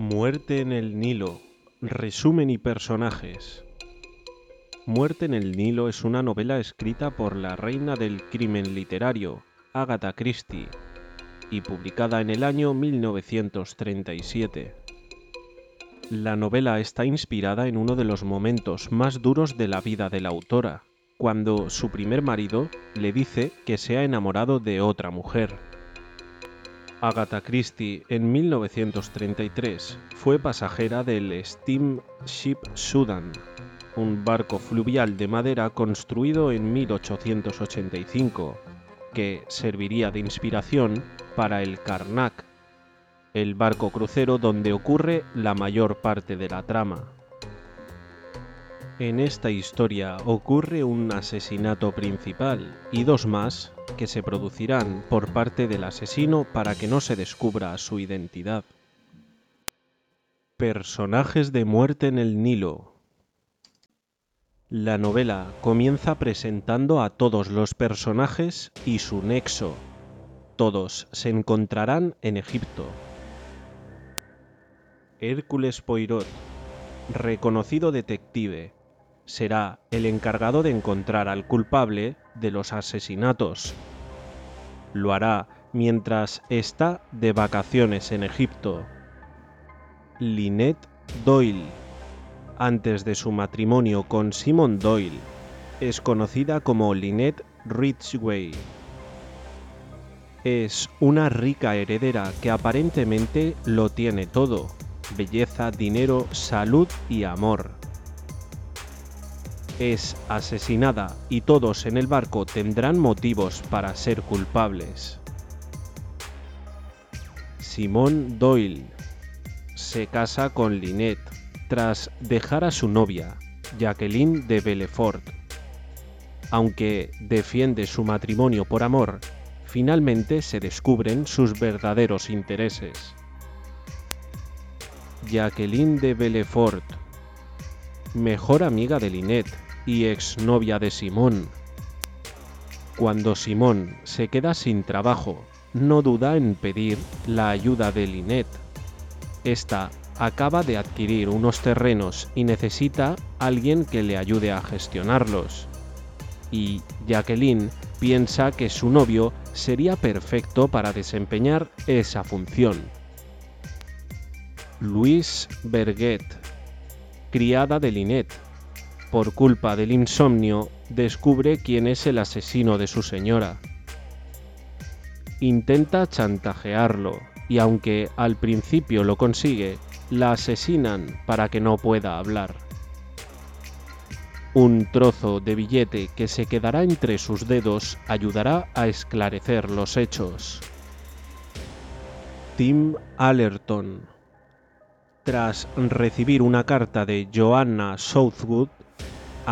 Muerte en el Nilo. Resumen y personajes. Muerte en el Nilo es una novela escrita por la reina del crimen literario, Agatha Christie, y publicada en el año 1937. La novela está inspirada en uno de los momentos más duros de la vida de la autora, cuando su primer marido le dice que se ha enamorado de otra mujer. Agatha Christie en 1933 fue pasajera del Steamship Sudan, un barco fluvial de madera construido en 1885, que serviría de inspiración para el Karnak, el barco crucero donde ocurre la mayor parte de la trama. En esta historia ocurre un asesinato principal y dos más que se producirán por parte del asesino para que no se descubra su identidad. Personajes de muerte en el Nilo. La novela comienza presentando a todos los personajes y su nexo. Todos se encontrarán en Egipto. Hércules Poirot, reconocido detective, será el encargado de encontrar al culpable de los asesinatos. Lo hará mientras está de vacaciones en Egipto. Lynette Doyle, antes de su matrimonio con Simon Doyle, es conocida como Lynette Ridgway. Es una rica heredera que aparentemente lo tiene todo, belleza, dinero, salud y amor. Es asesinada y todos en el barco tendrán motivos para ser culpables. Simón Doyle se casa con Lynette tras dejar a su novia, Jacqueline de Belfort. Aunque defiende su matrimonio por amor, finalmente se descubren sus verdaderos intereses. Jacqueline de Belfort, mejor amiga de Lynette y exnovia de Simón. Cuando Simón se queda sin trabajo, no duda en pedir la ayuda de Lynette. Esta acaba de adquirir unos terrenos y necesita alguien que le ayude a gestionarlos. Y Jacqueline piensa que su novio sería perfecto para desempeñar esa función. Louise Berget, criada de Lynette, por culpa del insomnio, descubre quién es el asesino de su señora. Intenta chantajearlo, y aunque al principio lo consigue, la asesinan para que no pueda hablar. Un trozo de billete que se quedará entre sus dedos ayudará a esclarecer los hechos. Tim Allerton Tras recibir una carta de Joanna Southwood,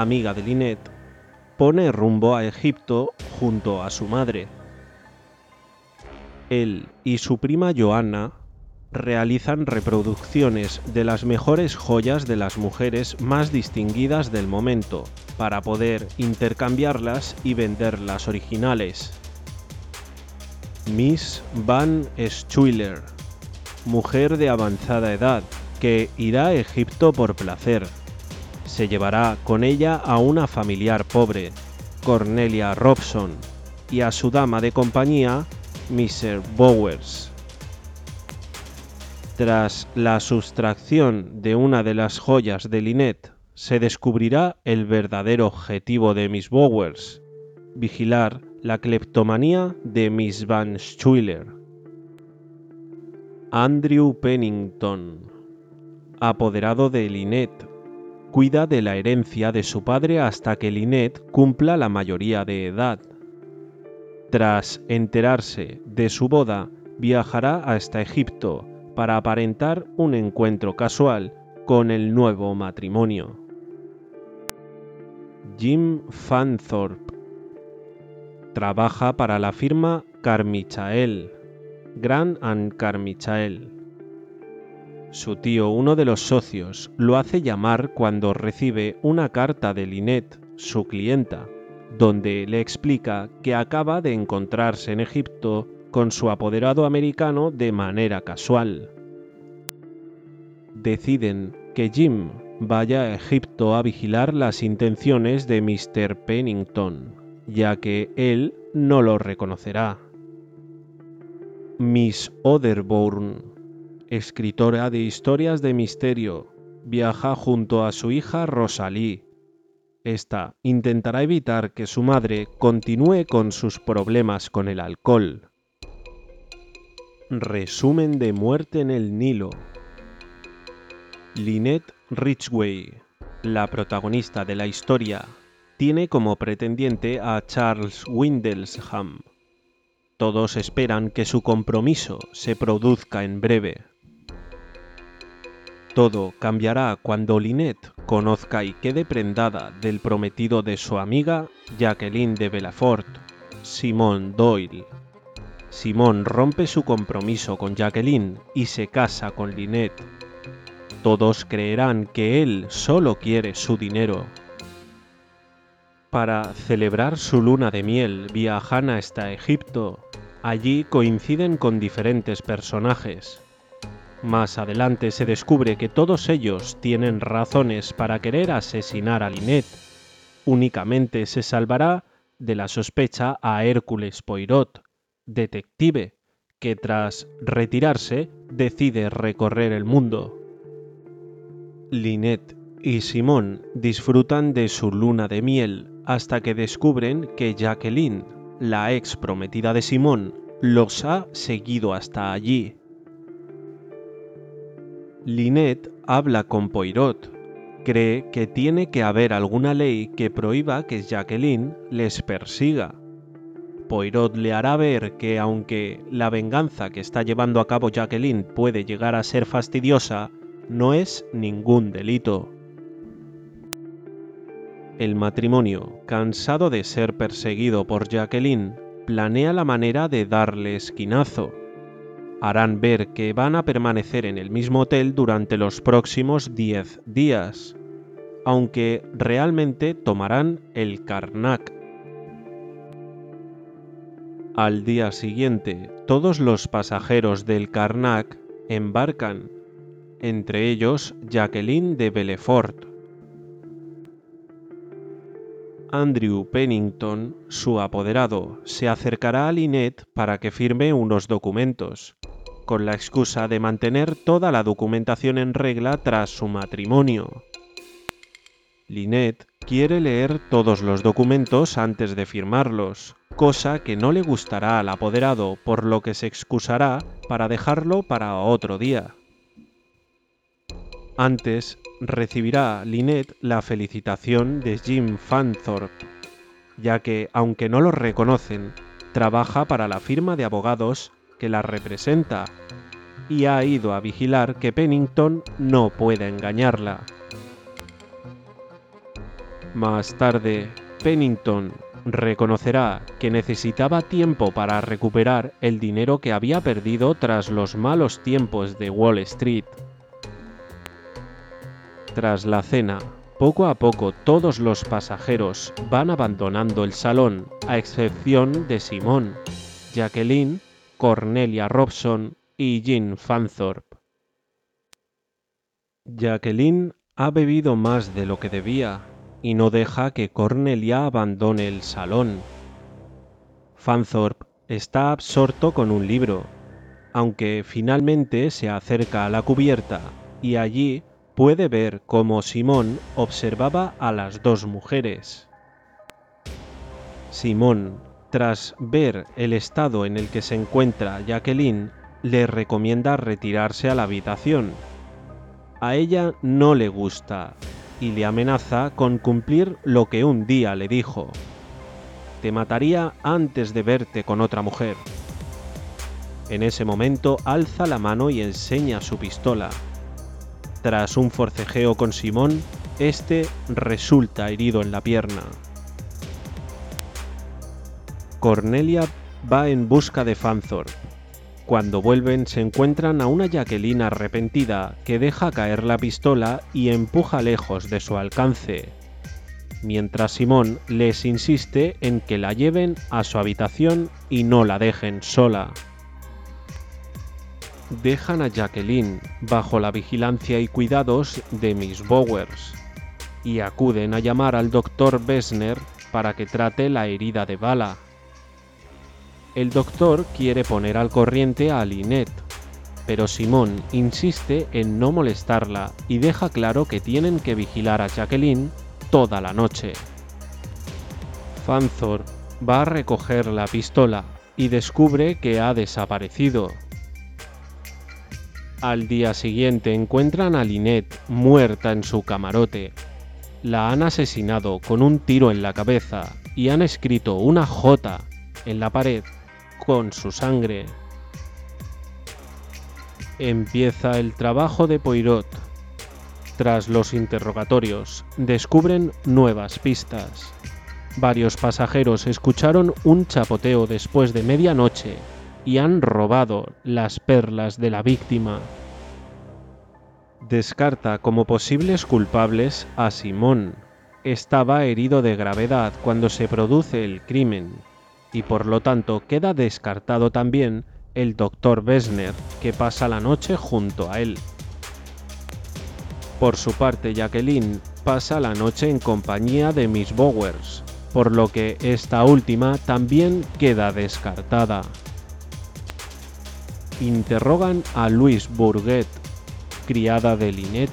amiga de Lynette, pone rumbo a Egipto junto a su madre. Él y su prima Joanna realizan reproducciones de las mejores joyas de las mujeres más distinguidas del momento, para poder intercambiarlas y vender las originales. Miss Van Schuiller, mujer de avanzada edad, que irá a Egipto por placer. Se llevará con ella a una familiar pobre, Cornelia Robson, y a su dama de compañía, Mr. Bowers. Tras la sustracción de una de las joyas de Lynette, se descubrirá el verdadero objetivo de Miss Bowers, vigilar la cleptomanía de Miss Van Schuiller. Andrew Pennington, apoderado de Lynette, cuida de la herencia de su padre hasta que Lynette cumpla la mayoría de edad. Tras enterarse de su boda, viajará hasta Egipto para aparentar un encuentro casual con el nuevo matrimonio. Jim Fanthorpe trabaja para la firma Carmichael, Gran and Carmichael. Su tío, uno de los socios, lo hace llamar cuando recibe una carta de Lynette, su clienta, donde le explica que acaba de encontrarse en Egipto con su apoderado americano de manera casual. deciden que Jim vaya a Egipto a vigilar las intenciones de Mr. Pennington, ya que él no lo reconocerá. Miss Otherbourne, escritora de historias de misterio, viaja junto a su hija Rosalie. Esta intentará evitar que su madre continúe con sus problemas con el alcohol. Resumen de Muerte en el Nilo. Lynette Ridgway, la protagonista de la historia, tiene como pretendiente a Charles Windlesham. Todos esperan que su compromiso se produzca en breve. Todo cambiará cuando Lynette conozca y quede prendada del prometido de su amiga Jacqueline de Belafort, Simone Doyle. Simón rompe su compromiso con Jacqueline y se casa con Lynette. Todos creerán que él solo quiere su dinero. Para celebrar su luna de miel viajan hasta Egipto. Allí coinciden con diferentes personajes. Más adelante se descubre que todos ellos tienen razones para querer asesinar a Lynette. Únicamente se salvará de la sospecha a Hércules Poirot, detective, que tras retirarse decide recorrer el mundo. Lynette y Simón disfrutan de su luna de miel hasta que descubren que Jacqueline, la ex prometida de Simón, los ha seguido hasta allí. Lynette habla con Poirot. Cree que tiene que haber alguna ley que prohíba que Jacqueline les persiga. Poirot le hará ver que aunque la venganza que está llevando a cabo Jacqueline puede llegar a ser fastidiosa, no es ningún delito. El matrimonio, cansado de ser perseguido por Jacqueline, planea la manera de darle esquinazo. Harán ver que van a permanecer en el mismo hotel durante los próximos 10 días, aunque realmente tomarán el Karnak al día siguiente, todos los pasajeros del Karnak embarcan, entre ellos Jacqueline de Belefort. Andrew Pennington, su apoderado, se acercará a Lynette para que firme unos documentos, con la excusa de mantener toda la documentación en regla tras su matrimonio. Lynette quiere leer todos los documentos antes de firmarlos, cosa que no le gustará al apoderado, por lo que se excusará para dejarlo para otro día. Antes recibirá Lynette la felicitación de Jim Fanthorpe, ya que, aunque no lo reconocen, trabaja para la firma de abogados que la representa y ha ido a vigilar que Pennington no pueda engañarla. Más tarde, Pennington reconocerá que necesitaba tiempo para recuperar el dinero que había perdido tras los malos tiempos de Wall Street. Tras la cena, poco a poco todos los pasajeros van abandonando el salón, a excepción de Simón, Jacqueline, Cornelia Robson y Jean Fanthorpe. Jacqueline ha bebido más de lo que debía y no deja que Cornelia abandone el salón. Fanthorpe está absorto con un libro, aunque finalmente se acerca a la cubierta y allí puede ver cómo Simón observaba a las dos mujeres. Simón, tras ver el estado en el que se encuentra Jacqueline, le recomienda retirarse a la habitación. A ella no le gusta y le amenaza con cumplir lo que un día le dijo. Te mataría antes de verte con otra mujer. En ese momento alza la mano y enseña su pistola. Tras un forcejeo con Simón, este resulta herido en la pierna. Cornelia va en busca de Fanzor, cuando vuelven se encuentran a una Jacqueline arrepentida que deja caer la pistola y empuja lejos de su alcance, mientras Simón les insiste en que la lleven a su habitación y no la dejen sola. dejan a Jacqueline bajo la vigilancia y cuidados de Miss Bowers y acuden a llamar al doctor Bessner para que trate la herida de bala. El doctor quiere poner al corriente a Lynette, pero Simón insiste en no molestarla y deja claro que tienen que vigilar a Jacqueline toda la noche. Fanzor va a recoger la pistola y descubre que ha desaparecido. Al día siguiente encuentran a Lynette muerta en su camarote. La han asesinado con un tiro en la cabeza y han escrito una J en la pared con su sangre. Empieza el trabajo de Poirot. Tras los interrogatorios, descubren nuevas pistas. Varios pasajeros escucharon un chapoteo después de medianoche y han robado las perlas de la víctima. Descarta como posibles culpables a Simón. Estaba herido de gravedad cuando se produce el crimen y por lo tanto queda descartado también el doctor Besner, que pasa la noche junto a él. Por su parte, Jacqueline pasa la noche en compañía de Miss Bowers, por lo que esta última también queda descartada. Interrogan a Louise Bourget, criada de Lynette.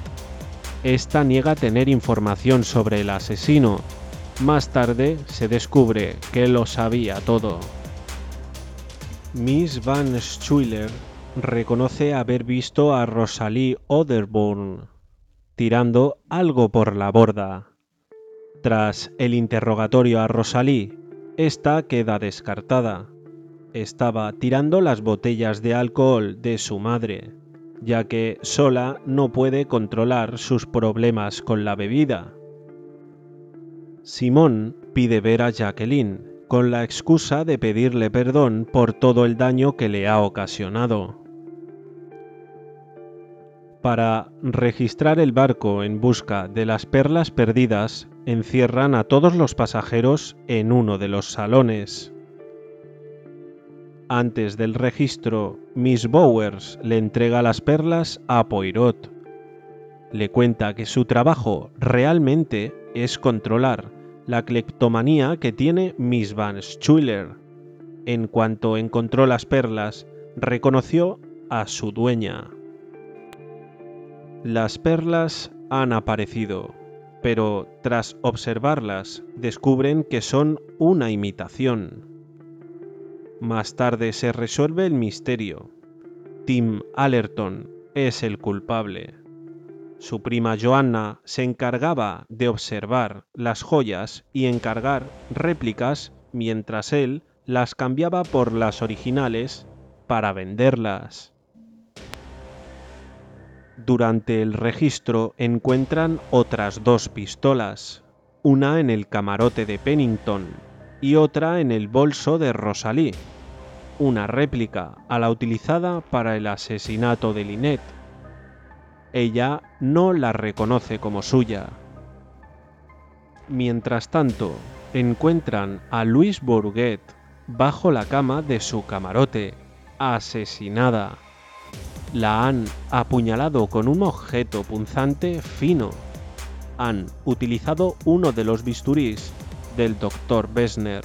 Esta niega tener información sobre el asesino. Más tarde se descubre que lo sabía todo. Miss Van Schuiller reconoce haber visto a Rosalie Otherborn tirando algo por la borda. Tras el interrogatorio a Rosalie, esta queda descartada. Estaba tirando las botellas de alcohol de su madre, ya que sola no puede controlar sus problemas con la bebida. Simón pide ver a Jacqueline, con la excusa de pedirle perdón por todo el daño que le ha ocasionado. Para registrar el barco en busca de las perlas perdidas, encierran a todos los pasajeros en uno de los salones. Antes del registro, Miss Bowers le entrega las perlas a Poirot. Le cuenta que su trabajo realmente es controlar la cleptomanía que tiene Miss Van Schuller. En cuanto encontró las perlas, reconoció a su dueña. Las perlas han aparecido, pero tras observarlas descubren que son una imitación. Más tarde se resuelve el misterio. Tim Allerton es el culpable. Su prima Joanna se encargaba de observar las joyas y encargar réplicas mientras él las cambiaba por las originales para venderlas. Durante el registro encuentran otras dos pistolas, una en el camarote de Pennington y otra en el bolso de Rosalie, una réplica a la utilizada para el asesinato de Lynette. Ella no la reconoce como suya. Mientras tanto, encuentran a Louise Bourget bajo la cama de su camarote, asesinada la han apuñalado con un objeto punzante fino. Han utilizado uno de los bisturís del Dr. Bessner.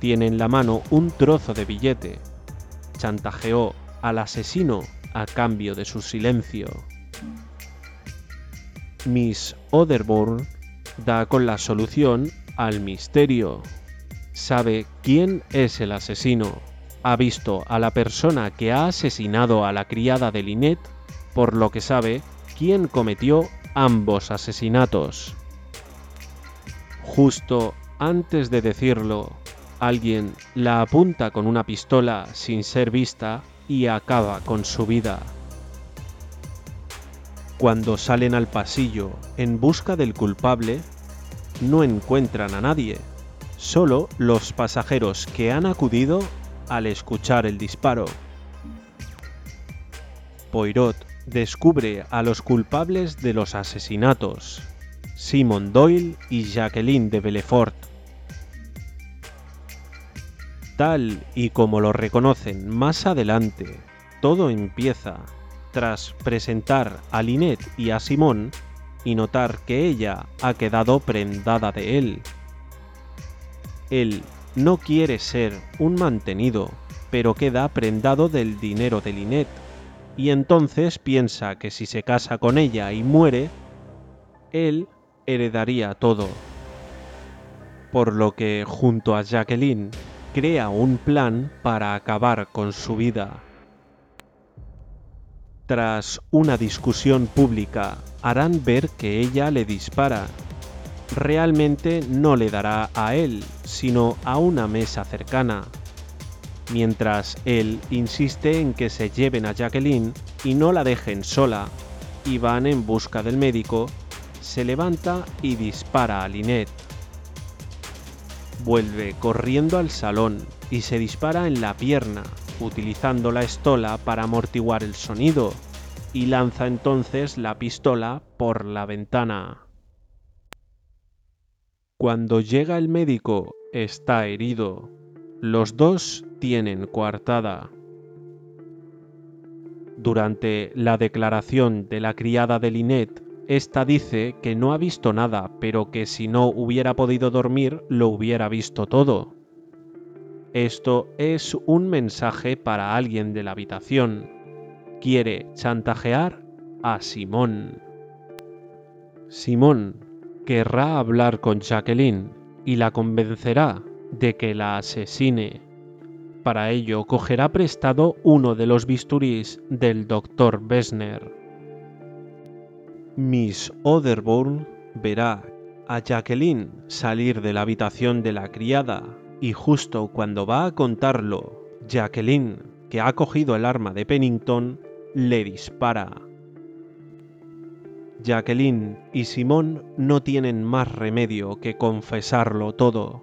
Tiene en la mano un trozo de billete. Chantajeó al asesino a cambio de su silencio. Miss Otherborn da con la solución al misterio. Sabe quién es el asesino ha visto a la persona que ha asesinado a la criada de Lynette, por lo que sabe quién cometió ambos asesinatos. Justo antes de decirlo, alguien la apunta con una pistola sin ser vista y acaba con su vida. Cuando salen al pasillo en busca del culpable, no encuentran a nadie, solo los pasajeros que han acudido al escuchar el disparo. Poirot descubre a los culpables de los asesinatos, Simon Doyle y Jacqueline de Belfort. Tal y como lo reconocen más adelante, todo empieza tras presentar a Lynette y a Simón y notar que ella ha quedado prendada de él. Él no quiere ser un mantenido, pero queda prendado del dinero de Lynette, y entonces piensa que si se casa con ella y muere, él heredaría todo. Por lo que junto a Jacqueline crea un plan para acabar con su vida. Tras una discusión pública, harán ver que ella le dispara. Realmente no le dará a él, sino a una mesa cercana. Mientras él insiste en que se lleven a Jacqueline y no la dejen sola, y van en busca del médico, se levanta y dispara a Lynette. Vuelve corriendo al salón y se dispara en la pierna, utilizando la estola para amortiguar el sonido, y lanza entonces la pistola por la ventana. Cuando llega el médico, está herido. Los dos tienen coartada. Durante la declaración de la criada de Linet, esta dice que no ha visto nada, pero que si no hubiera podido dormir, lo hubiera visto todo. Esto es un mensaje para alguien de la habitación. Quiere chantajear a Simón. Simón querrá hablar con Jacqueline y la convencerá de que la asesine. Para ello cogerá prestado uno de los bisturís del Dr. Besner. Miss Otherbourne verá a Jacqueline salir de la habitación de la criada y justo cuando va a contarlo, Jacqueline, que ha cogido el arma de Pennington, le dispara. Jacqueline y Simón no tienen más remedio que confesarlo todo.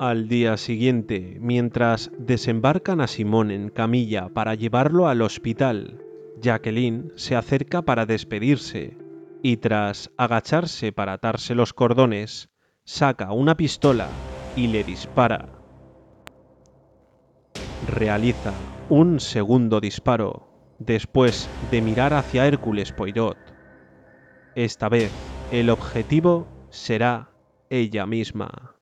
Al día siguiente, mientras desembarcan a Simón en camilla para llevarlo al hospital, Jacqueline se acerca para despedirse y tras agacharse para atarse los cordones, saca una pistola y le dispara. Realiza un segundo disparo después de mirar hacia Hércules Poirot. Esta vez el objetivo será ella misma.